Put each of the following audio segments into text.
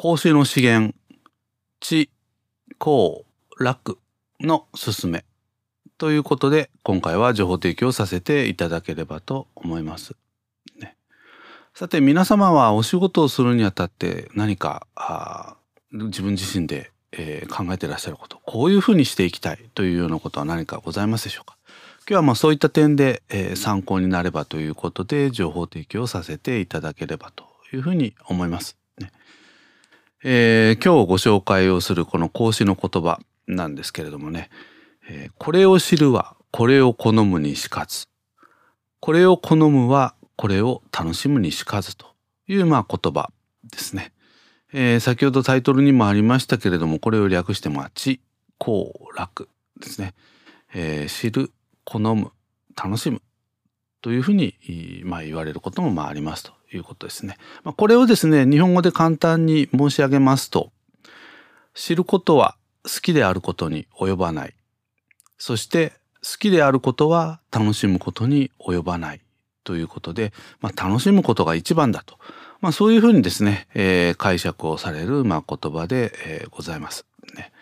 孔子の資源、知、幸、楽の勧め。ということで、今回は情報提供させていただければと思います。ね、さて、皆様はお仕事をするにあたって何か自分自身で、えー、考えてらっしゃること、こういうふうにしていきたいというようなことは何かございますでしょうか？今日はまあそういった点で、えー、参考になればということで情報提供させていただければというふうに思います。ねえー、今日ご紹介をするこの孔子の言葉なんですけれどもね、えー、これを知るはこれを好むにしかず。これを好むはこれを楽しむにしかずというまあ言葉ですね。えー、先ほどタイトルにもありましたけれどもこれを略してまあ知幸楽ですね、え、知る好む楽しむというふうに、まあ、言われることもまあありますということですね。まあ、これをですね日本語で簡単に申し上げますと知ることは好きであることに及ばないそして好きであることは楽しむことに及ばないということで、まあ、楽しむことが一番だと、まあ、そういうふうにですね、えー、解釈をされる、まあ、言葉で、えー、ございます。ね、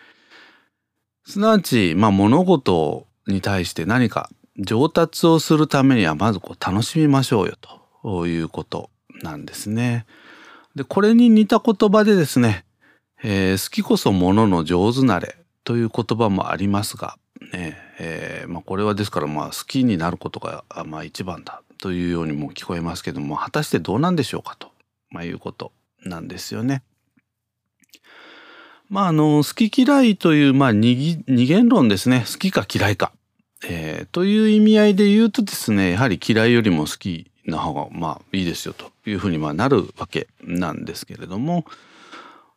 すなわち、まあ、物事に対して何か上達をするためにはまずこう楽しみましょうよということなんですね。でこれに似た言葉でですね、えー、好きこそものの上手なれという言葉もありますが、ねえーまあ、これはですからまあ好きになることがまあ一番だというようにも聞こえますけども果たしてどうなんでしょうかと、まあ、いうことなんですよね。まああの好き嫌いというまあ二元論ですね好きか嫌いかえー、という意味合いで言うとですねやはり嫌いよりも好きな方がまあいいですよというふうにまなるわけなんですけれども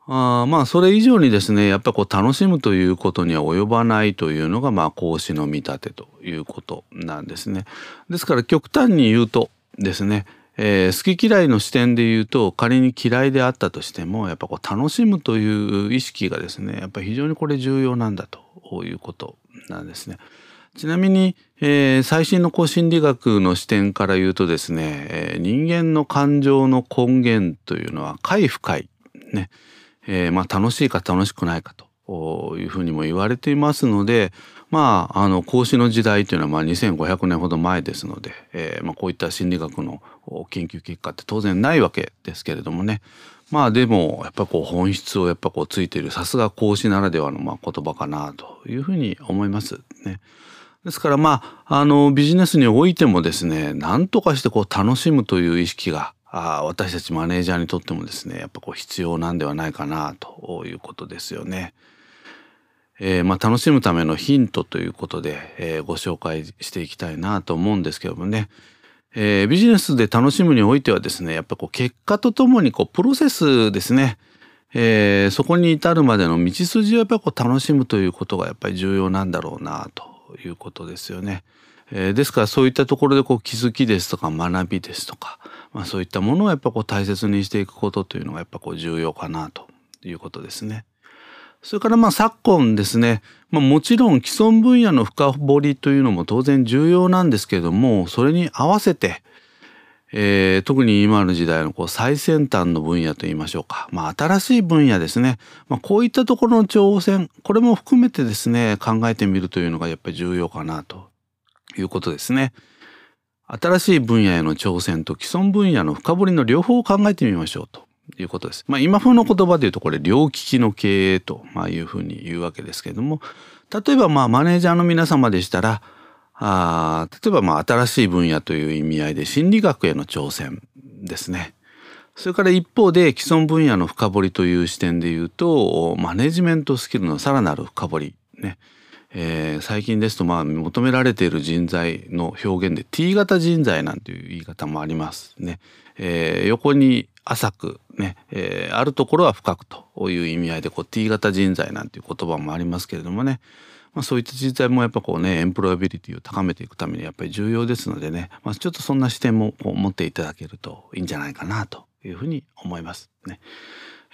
あまあそれ以上にですねやっぱこう楽しむということには及ばないというのがまあ孔子の見立てということなんですね。ですから極端に言うとですねえー、好き嫌いの視点で言うと仮に嫌いであったとしてもやっぱこう楽しむという意識がですねやっぱり非常にこれ重要なんだということなんですね。ちなみに、えー、最新の心理学の視点から言うとですね、えー、人間の感情の根源というのは快不快、ね。えーまあ、楽しいか楽しくないかというふうにも言われていますのでまああの孔子の時代というのはまあ2500年ほど前ですので、えーまあ、こういった心理学の研究結果って当然ないわけですけれどもね。まあでもやっぱこう本質をやっぱこうついているさすが孔子ならではのまあ言葉かなというふうに思います。ね。ですからまああのビジネスにおいてもですね何とかしてこう楽しむという意識があ私たちマネージャーにとってもですねやっぱこう必要なんではないかなということですよね。えー、まあ、楽しむためのヒントということで、えー、ご紹介していきたいなと思うんですけどもね、えー、ビジネスで楽しむにおいてはですねやっぱこう結果とともにこうプロセスですね、えそこに至るまでの道筋をやっぱこう楽しむということがやっぱり重要なんだろうなということですよね。えー、ですからそういったところでこう気づきですとか学びですとか、まあ、そういったものをやっぱこう大切にしていくことというのがやっぱこう重要かなということですね。それからまあ昨今ですね、まあ、もちろん既存分野の深掘りというのも当然重要なんですけれどもそれに合わせて、えー、特に今の時代のこう最先端の分野といいましょうか、まあ、新しい分野ですね、まあ、こういったところの挑戦これも含めてですね考えてみるというのがやっぱり重要かなと。いうことですね。新しい分野への挑戦と既存分野の深掘りの両方を考えてみましょうと。いうことです。まあ、今風の言葉で言うとこれ両利きの経営というふうに言うわけですけれども。例えばまあマネージャーの皆様でしたらあ例えばまあ新しい分野という意味合いで心理学への挑戦ですね。それから一方で既存分野の深掘りという視点で言うとマネジメントスキルのさらなる深掘りね、えー、最近ですとまあ求められている人材の表現で T 型人材なんていう言い方もありますね。えー、横に浅くね、えー、あるところは深くという意味合いでこう T 型人材なんていう言葉もありますけれどもね、まあ、そういった人材もやっぱこうねエンプロアビリティを高めていくためにやっぱり重要ですのでね、まあ、ちょっとそんな視点もこう持っていただけるといいんじゃないかなというふうに思いますね。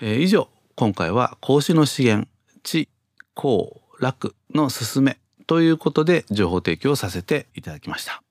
えー、以上今回は孔子の資源知幸楽の勧めということで情報提供させていただきました。